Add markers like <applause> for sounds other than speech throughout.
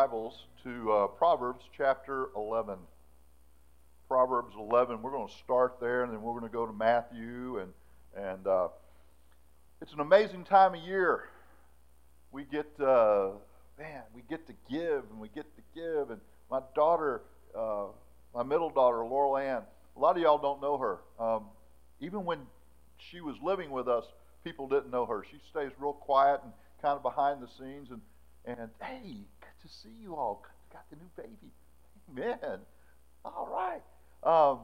Bibles to uh, Proverbs chapter 11. Proverbs 11. We're going to start there, and then we're going to go to Matthew, and and uh, it's an amazing time of year. We get, uh, man, we get to give, and we get to give, and my daughter, uh, my middle daughter, Laurel Ann. A lot of y'all don't know her. Um, even when she was living with us, people didn't know her. She stays real quiet and kind of behind the scenes, and and hey, to see you all. Got the new baby. Amen. All right. Um,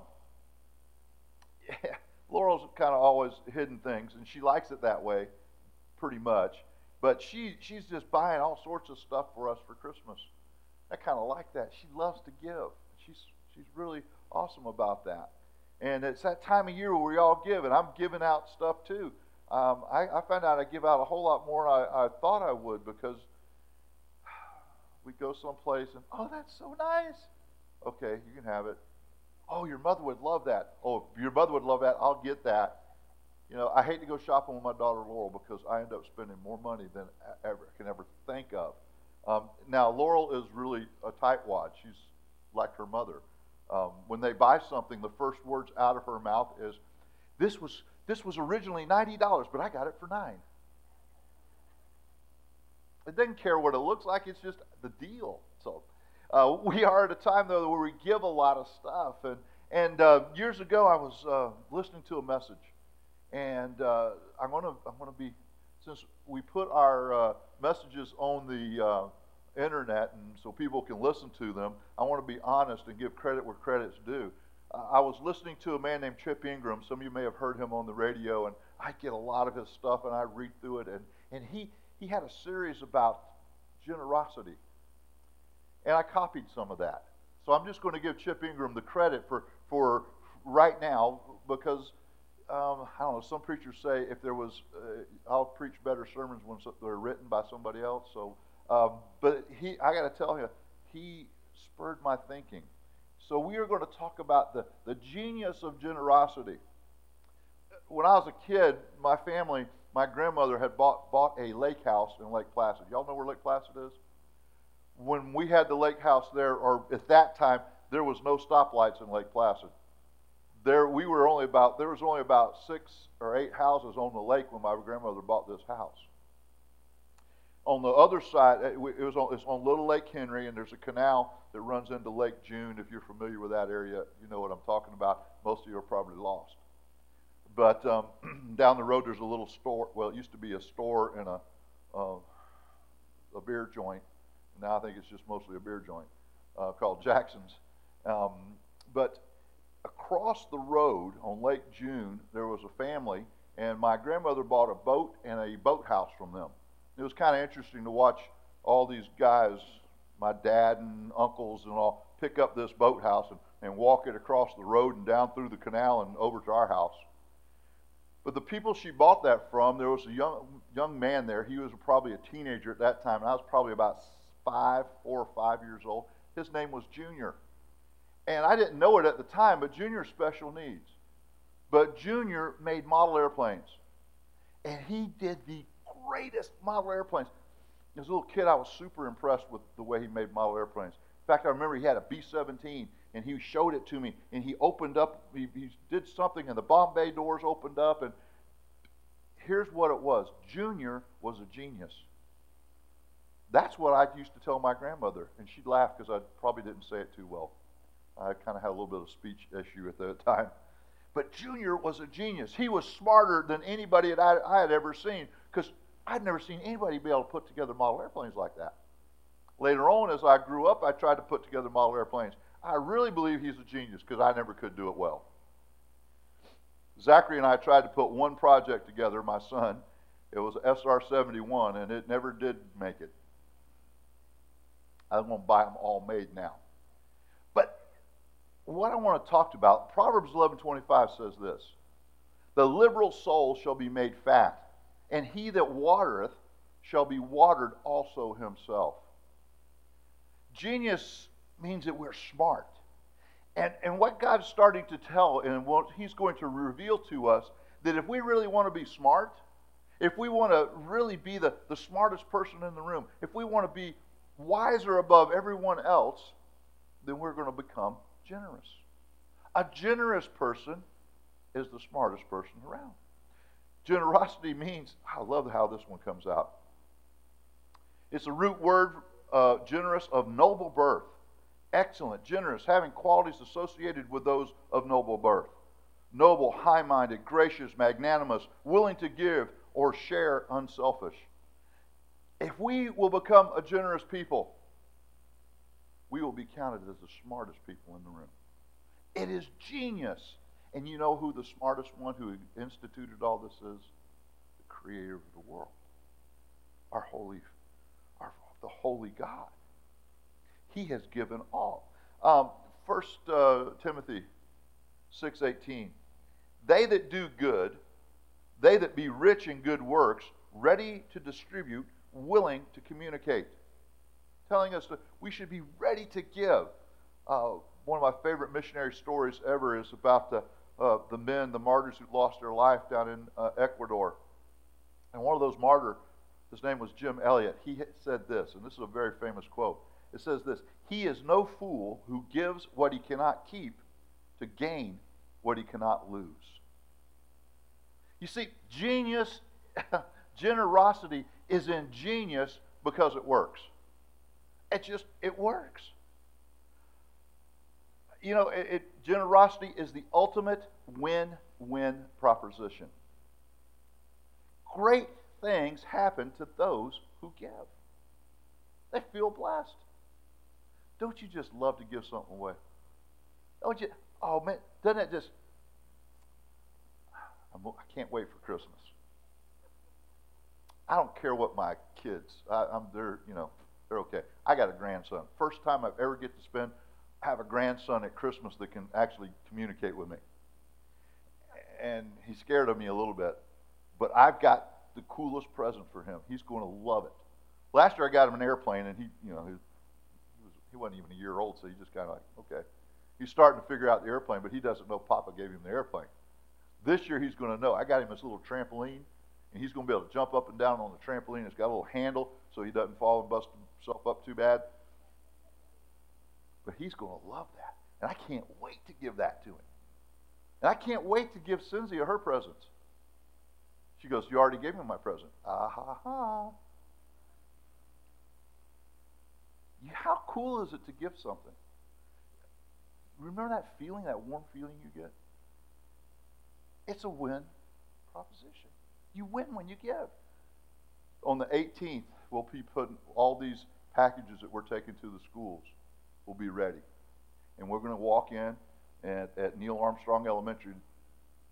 yeah, <laughs> Laurel's kind of always hidden things, and she likes it that way, pretty much. But she she's just buying all sorts of stuff for us for Christmas. I kind of like that. She loves to give. She's she's really awesome about that. And it's that time of year where we all give, and I'm giving out stuff too. Um, I, I found out I give out a whole lot more than I, I thought I would because we go someplace and, oh, that's so nice. Okay, you can have it. Oh, your mother would love that. Oh, your mother would love that. I'll get that. You know, I hate to go shopping with my daughter Laurel because I end up spending more money than I ever can ever think of. Um, now, Laurel is really a tightwad. She's like her mother. Um, when they buy something, the first words out of her mouth is, "This was this was originally ninety dollars, but I got it for nine. It doesn't care what it looks like, it's just the deal. So uh, <laughs> we are at a time, though, where we give a lot of stuff. And, and uh, years ago, I was uh, listening to a message. And uh, I'm going to I'm gonna be, since we put our uh, messages on the uh, internet and so people can listen to them, I want to be honest and give credit where credit's due. I was listening to a man named Chip Ingram. Some of you may have heard him on the radio, and I get a lot of his stuff and I read through it. And, and he, he had a series about generosity. And I copied some of that. So I'm just going to give Chip Ingram the credit for, for right now because um, I don't know. Some preachers say if there was, uh, I'll preach better sermons when they're written by somebody else. So, um, but he, I got to tell you, he spurred my thinking. So we are going to talk about the, the genius of generosity. When I was a kid, my family my grandmother had bought, bought a lake house in Lake Placid. Y'all know where Lake Placid is? When we had the lake house there, or at that time, there was no stoplights in Lake Placid. There, we were only about there was only about six or eight houses on the lake when my grandmother bought this house. On the other side, it was on, it's on Little Lake Henry, and there's a canal that runs into Lake June. If you're familiar with that area, you know what I'm talking about. Most of you are probably lost. But um, <clears throat> down the road, there's a little store. Well, it used to be a store and a uh, a beer joint. Now I think it's just mostly a beer joint uh, called Jackson's. Um, but across the road on Lake June, there was a family, and my grandmother bought a boat and a boathouse from them. It was kind of interesting to watch all these guys, my dad and uncles and all, pick up this boathouse and, and walk it across the road and down through the canal and over to our house. But the people she bought that from, there was a young young man there. He was probably a teenager at that time, and I was probably about five, four or five years old. His name was Junior. And I didn't know it at the time, but Junior's special needs. But Junior made model airplanes. And he did the greatest model airplanes. As a little kid, I was super impressed with the way he made model airplanes. In fact, I remember he had a B 17 and he showed it to me and he opened up he, he, did something and the bomb bay doors opened up and here's what it was. Junior was a genius. That's what i used to tell my grandmother and she'd laugh because i probably didn't say it too well. I kind of had a little bit of speech issue at that time. But junior was a genius. He was smarter than anybody that i, I had ever seen because i'd never seen anybody be able to put together model airplanes like that. Later on as i grew up i tried to put together model airplanes I really believe he's a genius because I never could do it well. Zachary and I tried to put one project together, my son. It was SR 71, and it never did make it. I'm going to buy them all made now. But what I want to talk about, Proverbs 11:25 says this: "The liberal soul shall be made fat, and he that watereth shall be watered also himself." Genius means that we're smart. And, and what God's starting to tell, and what He's going to reveal to us, that if we really want to be smart, if we want to really be the, the smartest person in the room, if we want to be wiser above everyone else, then we're going to become generous. A generous person is the smartest person around. Generosity means, I love how this one comes out. It's a root word, uh, generous, of noble birth. Excellent, generous, having qualities associated with those of noble birth. Noble, high minded, gracious, magnanimous, willing to give or share, unselfish. If we will become a generous people, we will be counted as the smartest people in the room. It is genius. And you know who the smartest one who instituted all this is? The creator of the world. Our holy, our, the holy God. He has given all. Um, First uh, Timothy 6.18. They that do good, they that be rich in good works, ready to distribute, willing to communicate. Telling us that we should be ready to give. Uh, one of my favorite missionary stories ever is about the, uh, the men, the martyrs who lost their life down in uh, Ecuador. And one of those martyrs, his name was Jim Elliot, he said this, and this is a very famous quote. It says this He is no fool who gives what he cannot keep to gain what he cannot lose. You see, genius, <laughs> generosity is ingenious because it works. It just, it works you know, it, it, generosity is the ultimate win win proposition. Great things happen to those who give. They feel blessed. Don't you just love to give something away? Don't you? Oh man, doesn't it just? I'm, I can not wait for Christmas. I don't care what my kids. I, I'm they're you know they're okay. I got a grandson. First time I've ever get to spend have a grandson at Christmas that can actually communicate with me. And he's scared of me a little bit. But I've got the coolest present for him. He's going to love it. Last year I got him an airplane, and he, you know, he wasn't even a year old, so he just kind of like, okay. He's starting to figure out the airplane, but he doesn't know Papa gave him the airplane. This year he's going to know. I got him this little trampoline, and he's going to be able to jump up and down on the trampoline. It's got a little handle so he doesn't fall and bust himself up too bad. But he's going to love that. And I can't wait to give that to him. And I can't wait to give Cynthia her presents. She goes, You already gave me my present. Ah ha ha. How cool is it to give something? Remember that feeling, that warm feeling you get? It's a win proposition. You win when you give. On the 18th, we'll be putting all these packages that we're taking to the schools will be ready. And we're going to walk in at, at Neil Armstrong Elementary,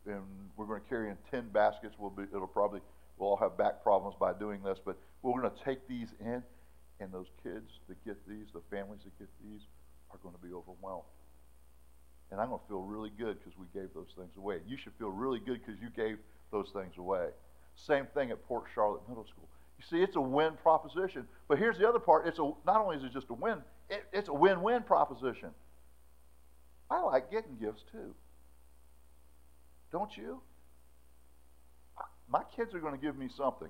and we're going to carry in 10 baskets. We'll be, it'll probably, we'll all have back problems by doing this, but we're going to take these in, and those kids that get these, the families that get these, are going to be overwhelmed. And I'm going to feel really good because we gave those things away. You should feel really good because you gave those things away. Same thing at Port Charlotte Middle School. You see, it's a win proposition. But here's the other part. It's a, not only is it just a win, it, it's a win-win proposition. I like getting gifts too. Don't you? My kids are going to give me something.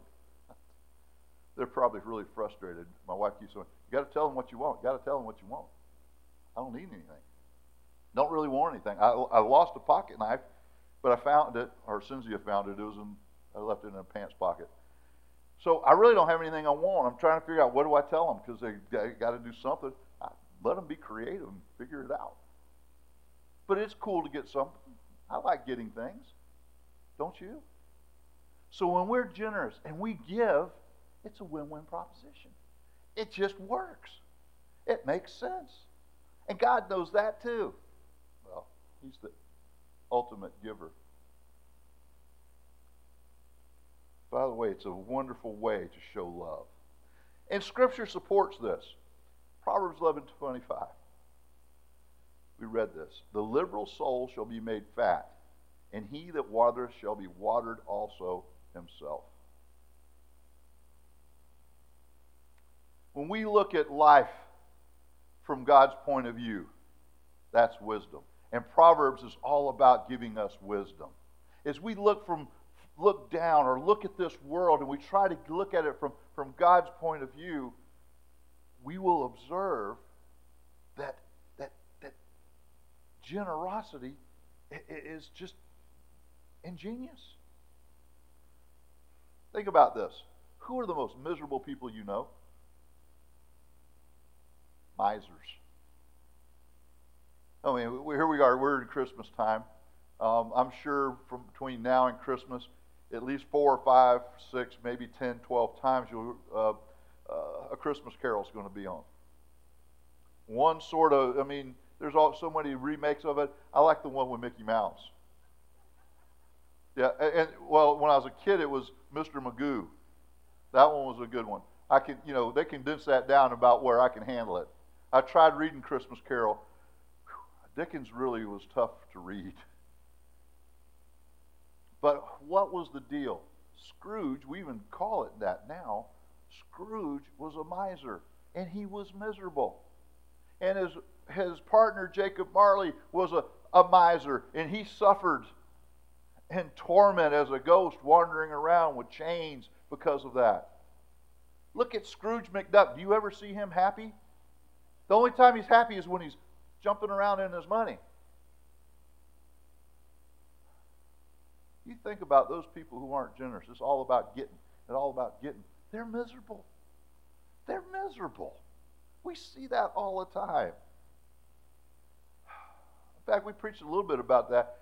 They're probably really frustrated. My wife keeps saying, "You got to tell them what you want. You got to tell them what you want." I don't need anything. Don't really want anything. I, I lost a pocket knife, but I found it, or Cynthia found it. It was in, I left it in a pants pocket. So I really don't have anything I want. I'm trying to figure out what do I tell them because they, they got to do something. I, let them be creative and figure it out. But it's cool to get something. I like getting things. Don't you? So when we're generous and we give, it's a win win proposition. It just works. It makes sense. And God knows that too. Well, He's the ultimate giver. By the way, it's a wonderful way to show love. And Scripture supports this. Proverbs 11 25. We read this. The liberal soul shall be made fat, and he that watereth shall be watered also himself. When we look at life from God's point of view, that's wisdom. And Proverbs is all about giving us wisdom. As we look from look down or look at this world and we try to look at it from, from God's point of view, we will observe that, that, that generosity is just ingenious. Think about this. Who are the most miserable people you know? Misers. I mean, here we are. We're at Christmas time. Um, I'm sure from between now and Christmas, at least four or five, six, maybe 10, 12 times uh, uh, a Christmas carol is going to be on. One sort of, I mean, there's all, so many remakes of it. I like the one with Mickey Mouse. Yeah, and, and well, when I was a kid, it was Mr. Magoo. That one was a good one. I can, you know, they condense that down about where I can handle it. I tried reading Christmas Carol. Dickens really was tough to read. But what was the deal? Scrooge, we even call it that now, Scrooge was a miser, and he was miserable. And his, his partner, Jacob Marley, was a, a miser, and he suffered in torment as a ghost wandering around with chains because of that. Look at Scrooge McDuck. Do you ever see him happy? The only time he's happy is when he's jumping around in his money. You think about those people who aren't generous. It's all about getting. It's all about getting. They're miserable. They're miserable. We see that all the time. In fact, we preached a little bit about that.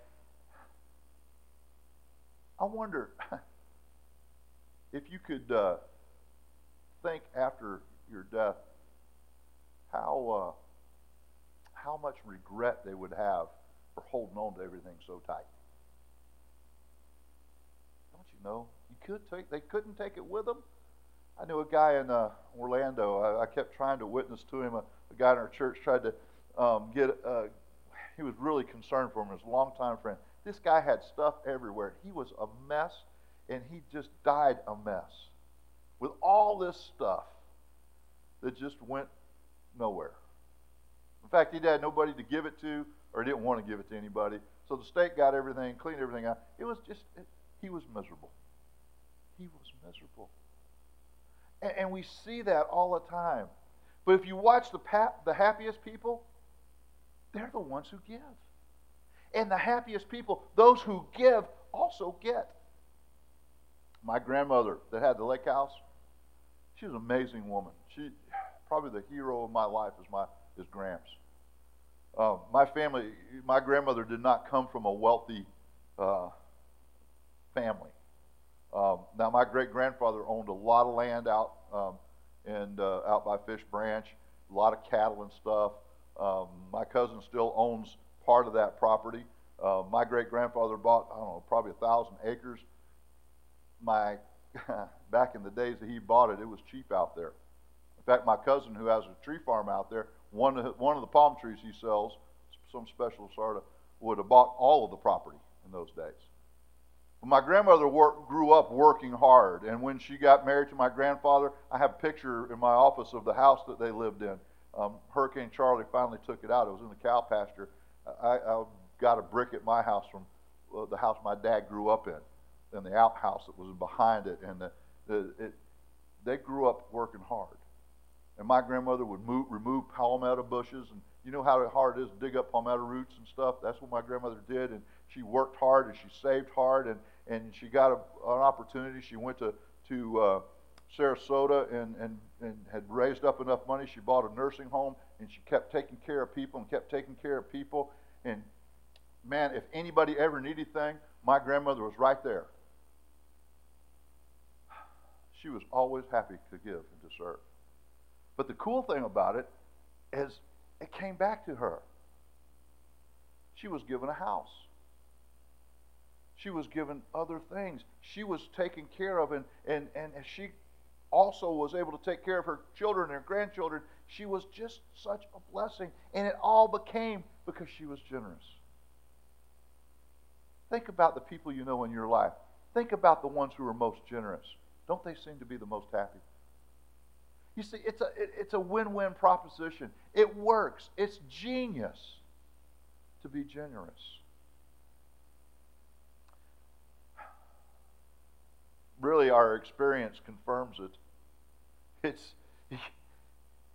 I wonder <laughs> if you could uh, think after your death how uh, how much regret they would have for holding on to everything so tight. Don't you know? You could take. They couldn't take it with them. I knew a guy in uh, Orlando. I, I, kept trying to witness to him. A, a guy in our church tried to um, get. Uh, he was really concerned for him. A longtime friend. This guy had stuff everywhere. He was a mess, and he just died a mess with all this stuff that just went nowhere. In fact, he had nobody to give it to, or didn't want to give it to anybody. So the state got everything, cleaned everything out. It was just, it, he was miserable. He was miserable. And, and, we see that all the time. But if you watch the, the happiest people, they're the ones who give. And the happiest people, those who give, also get. My grandmother that had the lake house, she was an amazing woman. She probably the hero of my life is my is Gramps. Uh, my family, my grandmother did not come from a wealthy uh, family. Um, now, my great grandfather owned a lot of land out um, and uh, out by Fish Branch, a lot of cattle and stuff. Um, my cousin still owns part of that property. Uh, my great grandfather bought, I don't know, probably a thousand acres. My <laughs> back in the days that he bought it, it was cheap out there. In fact, my cousin who has a tree farm out there, one of one of the palm trees he sells, some special sort of, would have bought all of the property in those days. my grandmother work, grew up working hard, and when she got married to my grandfather, I have a picture in my office of the house that they lived in. Um, Hurricane Charley finally took it out. It was in the cow pasture. I, I got a brick at my house from uh, the house my dad grew up in, and the outhouse that was behind it, and the, the, it, they grew up working hard. And my grandmother would move, remove palmetto bushes, and you know how hard it is to dig up palmetto roots and stuff. That's what my grandmother did, and she worked hard and she saved hard, and and she got a, an opportunity. She went to to uh, Sarasota and, and, and had raised up enough money. She bought a nursing home and she kept taking care of people and kept taking care of people. And man, if anybody ever needed anything, my grandmother was right there. <sighs> She was always happy to give and to serve. But the cool thing about it is it came back to her. She was given a house. She was given other things. She was taken care of, and, and, and she also was able to take care of her children and her grandchildren. She was just such a blessing. And it all became because she was generous. Think about the people you know in your life. Think about the ones who are most generous. Don't they seem to be the most happy? You see, it's a, it, it's a win win proposition. It works, it's genius to be generous. Really, our experience confirms it. It's <laughs>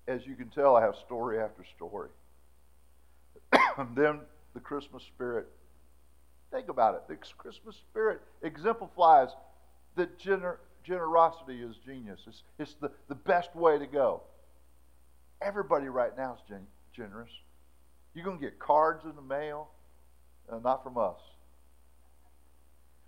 as you can tell, I have story after story. <coughs> then the Christmas spirit. Think about it. The Christmas spirit exemplifies the gener- generosity is genius. It's, it's the, the best way to go. Everybody right now is gen- generous. You're going to get cards in the mail, uh, not from us.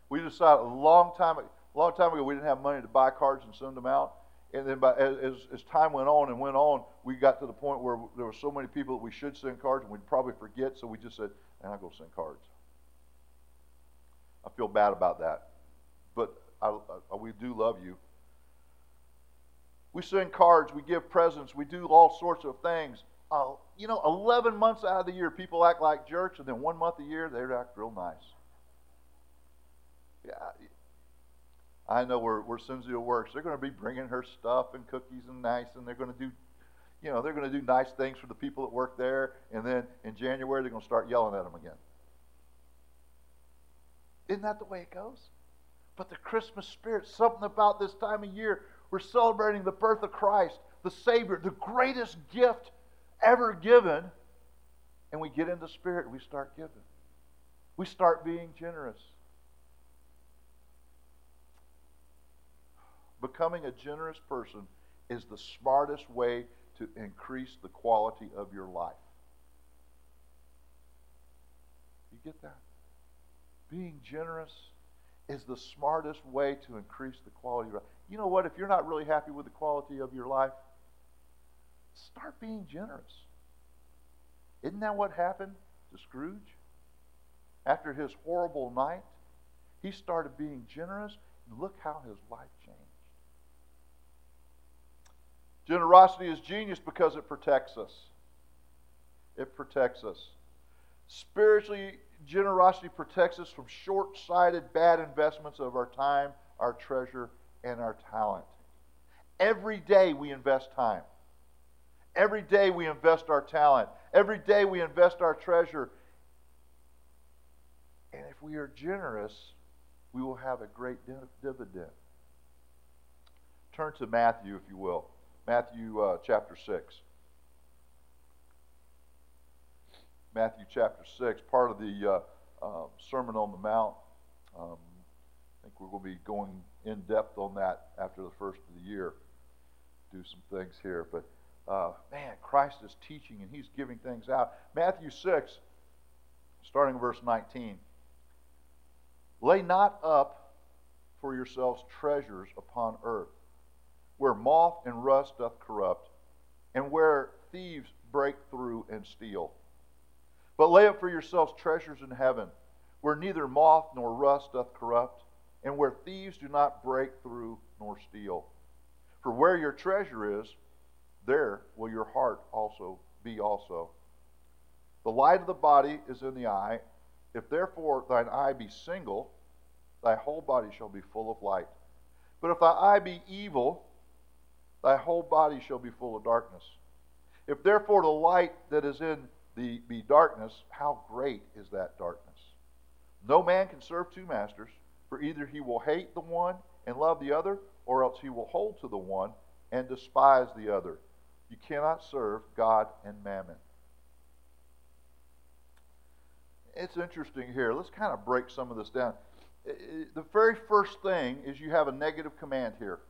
We decided a long time, a long time ago we didn't have money to buy cards and send them out. And then by, as, as time went on and went on, we got to the point where there were so many people that we should send cards and we'd probably forget, so we just said, and I'll go send cards. I feel bad about that. But I, I, we do love you. We send cards, we give presents, we do all sorts of things. Uh, you know, 11 months out of the year, people act like jerks, and then one month a year, they act real nice. Yeah, I know where, where Cynthia works. They're going to be bringing her stuff and cookies and nice, and they're going to do, you know, they're going to do nice things for the people that work there. And then in January, they're going to start yelling at them again. Isn't that the way it goes? But the Christmas spirit, something about this time of year, we're celebrating the birth of Christ, the Savior, the greatest gift ever given. And we get in the spirit, we start giving. We start being generous. Becoming a generous person is the smartest way to increase the quality of your life. You get that? Being generous is the smartest way to increase the quality of life. You know what? If you're not really happy with the quality of your life, start being generous. Isn't that what happened to Scrooge? After his horrible night, he started being generous, and look how his life changed. Generosity is genius because it protects us. It protects us. Spiritually, generosity protects us from short sighted, bad investments of our time, our treasure, and our talent. Every day we invest time. Every day we invest our talent. Every day we invest our treasure. And if we are generous, we will have a great dividend. Turn to Matthew, if you will. Matthew uh, chapter 6. Matthew chapter 6, part of the uh, uh, Sermon on the Mount. Um, I think we're going to be going in depth on that after the first of the year. Do some things here. But uh, man, Christ is teaching and he's giving things out. Matthew 6, starting verse 19. Lay not up for yourselves treasures upon earth where moth and rust doth corrupt, and where thieves break through and steal. But lay up for yourselves treasures in heaven, where neither moth nor rust doth corrupt, and where thieves do not break through nor steal. For where your treasure is, there will your heart also be also. The light of the body is in the eye. If therefore thine eye be single, thy whole body shall be full of light. But if thy eye be evil, thy whole body shall be full of darkness. If therefore the light that is in thee be darkness, how great is that darkness? No man can serve two masters, for either he will hate the one and love the other, or else he will hold to the one and despise the other. You cannot serve God and mammon. It's interesting here. Let's kind of break some of this down. The very first thing is you have a negative command here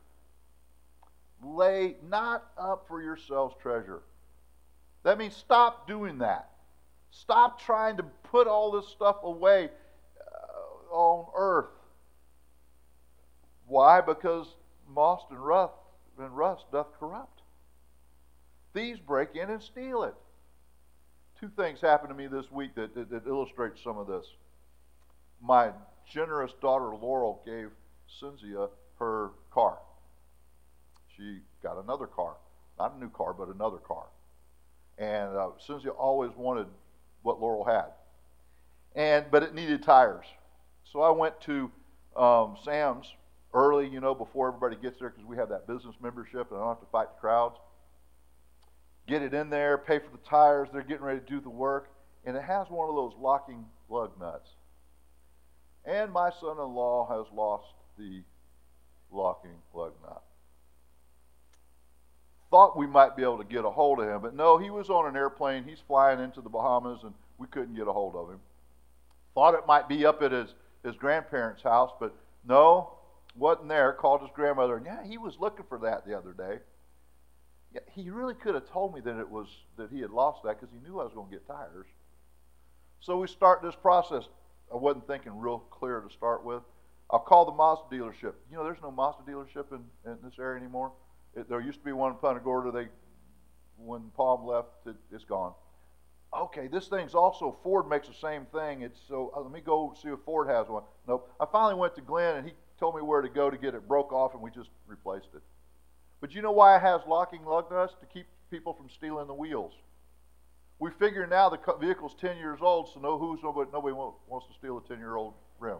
lay not up for yourselves treasure. That means stop doing that. Stop trying to put all this stuff away uh, on earth. Why? Because moss and rust, and rust doth corrupt. Thieves break in and steal it. Two things happened to me this week that, that, that illustrate some of this. My generous daughter Laurel gave Cynthia her car she got another car. Not a new car, but another car. And uh, Cynthia always wanted what Laurel had. And but it needed tires. So I went to um, Sam's early, you know, before everybody gets there because we have that business membership and I don't have to fight the crowds. Get it in there, pay for the tires. They're getting ready to do the work. And it has one of those locking lug nuts. And my son in law has lost the locking lug nut thought we might be able to get a hold of him. But no, he was on an airplane. He's flying into the Bahamas, and we couldn't get a hold of him. Thought it might be up at his, his grandparents' house, but no, wasn't there. Called his grandmother, and yeah, he was looking for that the other day. Yeah, he really could have told me that it was that he had lost that because he knew I was going to get tires. So we start this process. I wasn't thinking real clear to start with. I'll call the Mazda dealership. You know, there's no Mazda dealership in, in this area anymore. It, there used to be one in Punta Gorda. They, when Palm left, it, has gone. Okay, this thing's also Ford makes the same thing. It's so uh, let me go see if Ford has one. Nope. I finally went to Glenn and he told me where to go to get it broke off, and we just replaced it. But you know why it has locking lug nuts to keep people from stealing the wheels. We figure now the vehicle's 10 years old, so no who's nobody, nobody wants to steal a 10 year old rim.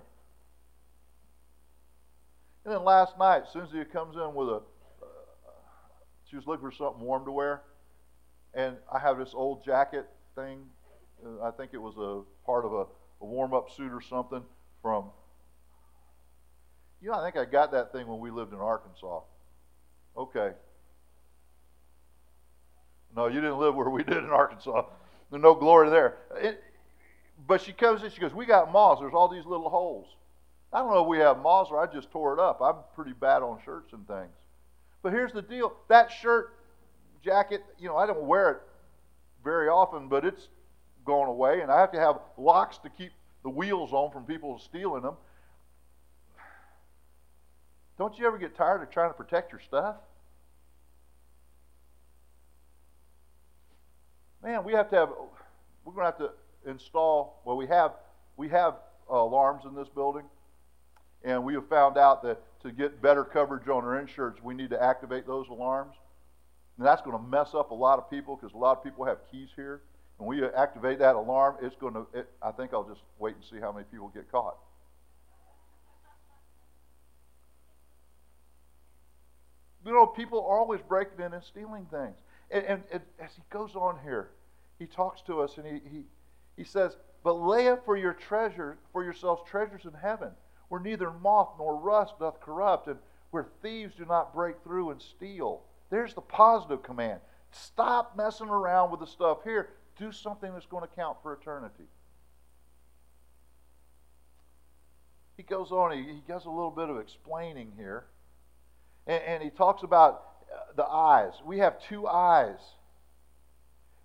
And then last night, Susie comes in with a, she was looking for something warm to wear, and I have this old jacket thing. Uh, I think it was a part of a, a warm up suit or something from. You know, I think I got that thing when we lived in Arkansas. Okay. No, you didn't live where we <laughs> did in Arkansas. There's no glory there. It, but she comes in, she goes, We got moths. There's all these little holes. I don't know if we have moths or I just tore it up. I'm pretty bad on shirts and things. But here's the deal that shirt, jacket, you know, I don't wear it very often, but it's going away, and I have to have locks to keep the wheels on from people stealing them. Don't you ever get tired of trying to protect your stuff? Man, we have to have, we're going to have to install, well, we have, we have alarms in this building. And we have found out that to get better coverage on our insurance, we need to activate those alarms. And that's going to mess up a lot of people because a lot of people have keys here. When we activate that alarm, it's going to, it, I think I'll just wait and see how many people get caught. You know, people are always breaking in and stealing things. And, and, and as he goes on here, he talks to us and he, he, he says, But lay up for your treasure, for yourselves treasures in heaven where neither moth nor rust doth corrupt, and where thieves do not break through and steal. There's the positive command. Stop messing around with the stuff here. Do something that's going to count for eternity. He goes on, he, does a little bit of explaining here. And, and he talks about uh, the eyes. We have two eyes.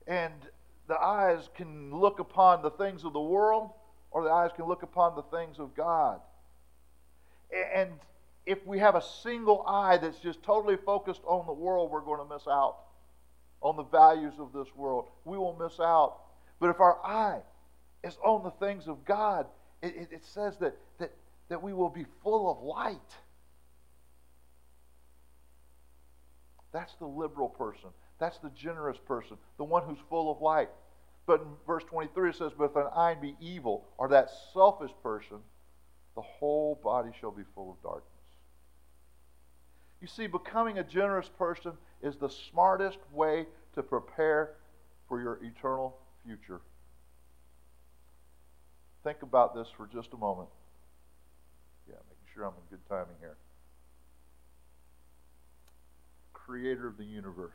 And the eyes can look upon the things of the world, or the eyes can look upon the things of God. And if we have a single eye that's just totally focused on the world, we're going to miss out on the values of this world. We will miss out. But if our eye is on the things of God, it, it, it says that, that, that we will be full of light. That's the liberal person. That's the generous person, the one who's full of light. But in verse 23 it says, But if an eye be evil, or that selfish person, the whole body shall be full of darkness. You see, becoming a generous person is the smartest way to prepare for your eternal future. Think about this for just a moment. Yeah, making sure I'm in good timing here. Creator of the universe,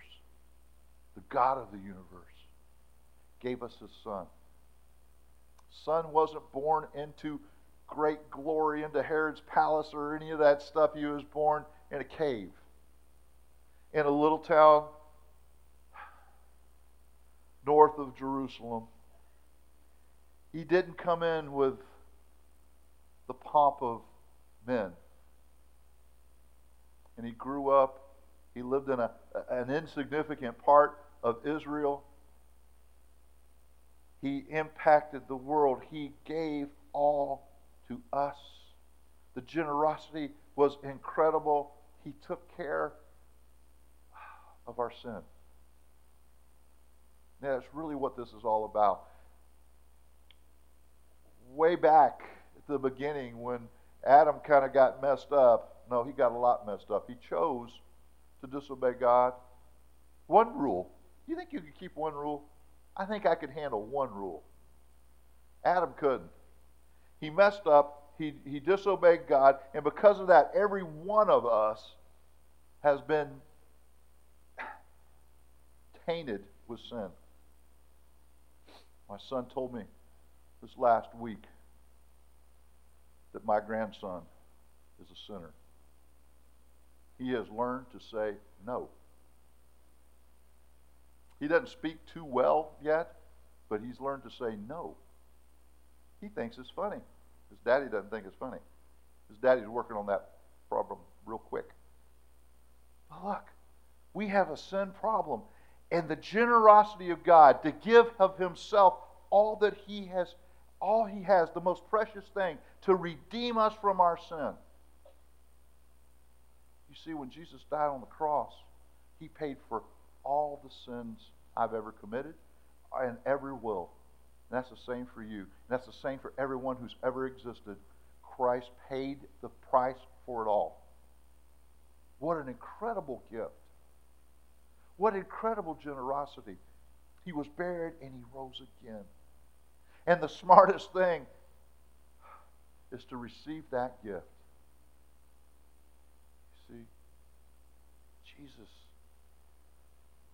the God of the universe, gave us his Son. Son wasn't born into great glory into Herod's palace or any of that stuff. He was born in a cave in a little town north of Jerusalem. He didn't come in with the pomp of men. And he grew up, he lived in a, an insignificant part of Israel. He impacted the world. He gave all to us. The generosity was incredible. He took care of our sin. That's really what this is all about. Way back at the beginning, when Adam kind of got messed up, no, he got a lot messed up. He chose to disobey God. One rule. You think you could keep one rule? I think I could handle one rule. Adam couldn't. He messed up. He, he disobeyed God. And because of that, every one of us has been tainted with sin. My son told me this last week that my grandson is a sinner. He has learned to say no. He doesn't speak too well yet, but he's learned to say no. He thinks it's funny. His daddy doesn't think it's funny. His daddy's working on that problem real quick. But look, we have a sin problem. And the generosity of God to give of himself all that he has, all he has, the most precious thing, to redeem us from our sin. You see, when Jesus died on the cross, he paid for all the sins I've ever committed and every will. That's the same for you. That's the same for everyone who's ever existed. Christ paid the price for it all. What an incredible gift. What incredible generosity. He was buried and he rose again. And the smartest thing is to receive that gift. You see, Jesus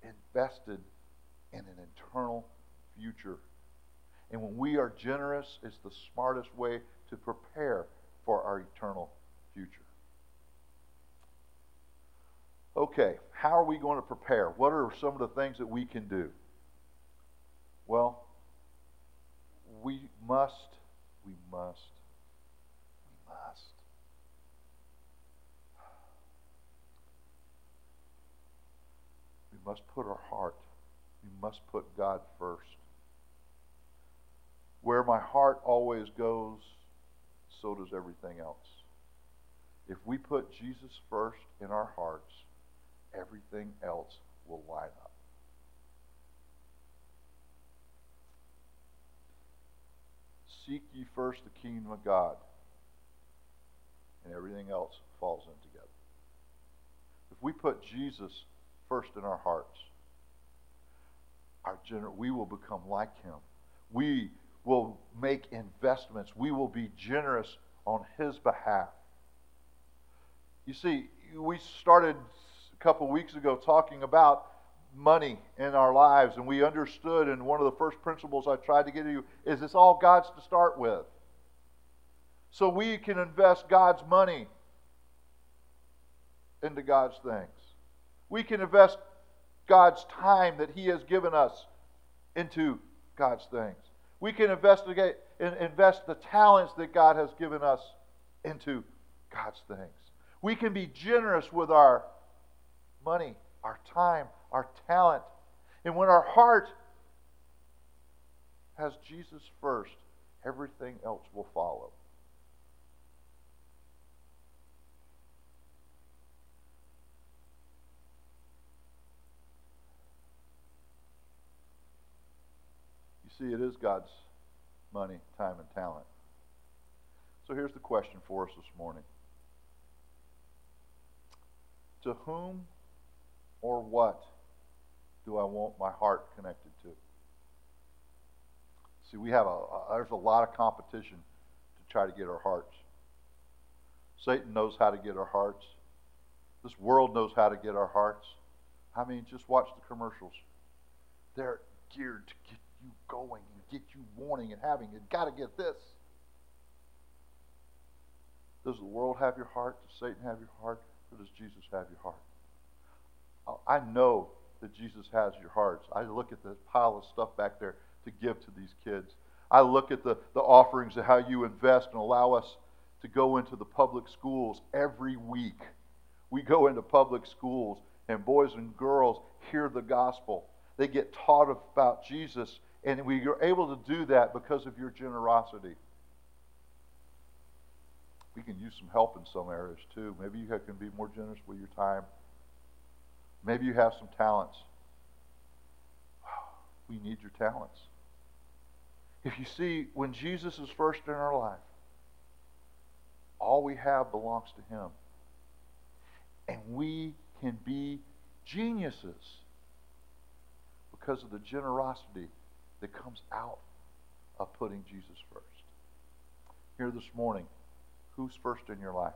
invested in an eternal future. And when we are generous, it's the smartest way to prepare for our eternal future. Okay, how are we going to prepare? What are some of the things that we can do? Well, we must, we must, we must we must put our heart we must put God first. Where my heart always goes, so does everything else. If we put Jesus first in our hearts, everything else will line up. Seek ye first the kingdom of God, and everything else falls in together. If we put Jesus first in our hearts, our gener- we will become like him. We will make investments. We will be generous on his behalf. You see, we started a couple weeks ago talking about money in our lives, and we understood, and one of the first principles I tried to get to you is it's all God's to start with. So we can invest God's money into God's things. We can invest God's time that He has given us into God's things. We can investigate and invest the talents that God has given us into God's things. We can be generous with our money, our time, our talent. And when our heart has Jesus first, everything else will follow. See, it is God's money, time, and talent. So here's the question for us this morning To whom or what do I want my heart connected to? See, we have a, a there's a lot of competition to try to get our hearts. Satan knows how to get our hearts. This world knows how to get our hearts. I mean, just watch the commercials. They're geared to get you going and get you wanting and having. You got to get this. Does the world have your heart? Does Satan have your heart? Or does Jesus have your heart? Oh, I know that Jesus has your hearts. I look at the pile of stuff back there to give to these kids. I look at the, the offerings of how you invest and allow us to go into the public schools every week. We go into public schools, and boys and girls hear the gospel. They get taught about Jesus and we are able to do that because of your generosity. We can use some help in some areas too. Maybe you can be more generous with your time. Maybe you have some talents. <sighs> We need your talents. If you see, when Jesus is first in our life, all we have belongs to Him. And we can be geniuses because of the generosity that comes out of putting Jesus first. Here this morning, who's first in your life?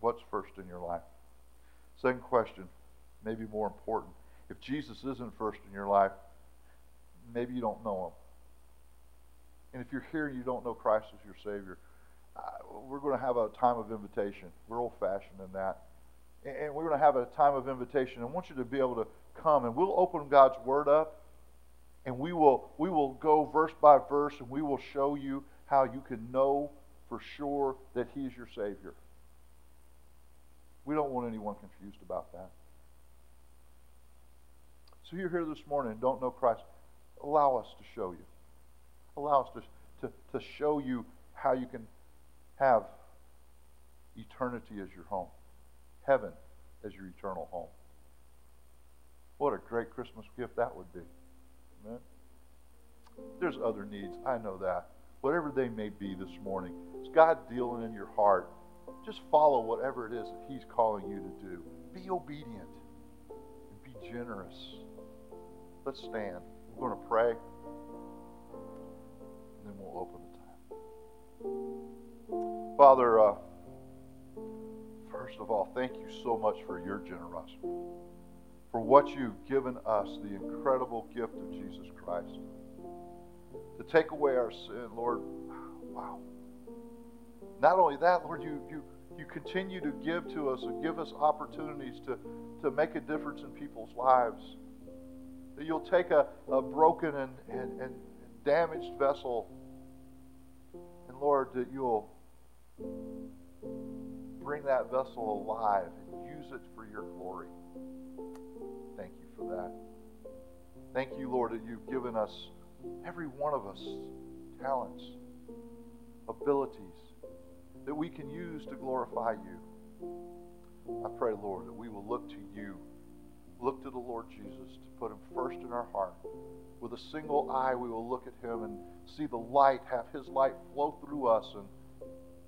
What's first in your life? Second question, maybe more important. If Jesus isn't first in your life, maybe you don't know him. And if you're here and you don't know Christ as your Savior, uh, we're going to have a time of invitation. We're old fashioned in that. And we're going to have a time of invitation. I want you to be able to come, and we'll open God's Word up, and we will, we will go verse by verse, and we will show you how you can know for sure that He is your Savior. We don't want anyone confused about that. So you're here this morning and don't know Christ. Allow us to show you. Allow us to, to, to show you how you can have eternity as your home, heaven as your eternal home. What a great Christmas gift that would be. Amen. There's other needs. I know that. Whatever they may be this morning, is God dealing in your heart? Just follow whatever it is that He's calling you to do. Be obedient and be generous. Let's stand. We're going to pray, and then we'll open the time. Father, uh, first of all, thank you so much for your generosity, for what you've given us, the incredible gift of Jesus Christ. To take away our sin, Lord, wow. Not only that, Lord, you, you, you continue to give to us and give us opportunities to, to make a difference in people's lives. That you'll take a, a broken and, and, and damaged vessel, and Lord, that you'll bring that vessel alive and use it for your glory. For that. Thank you, Lord, that you've given us, every one of us, talents, abilities that we can use to glorify you. I pray, Lord, that we will look to you look to the Lord Jesus to put him first in our heart. With a single eye, we will look at him and see the light, have his light flow through us and,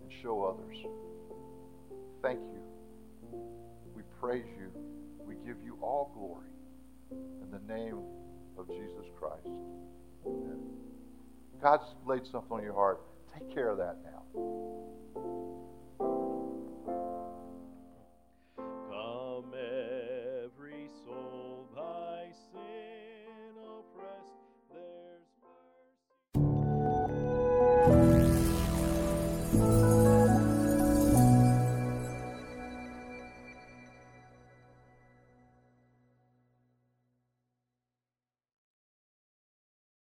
and show others. Thank you. We praise you. We give you all glory. In the name of Jesus Christ. Amen. God's laid something on your heart. Take care of that now.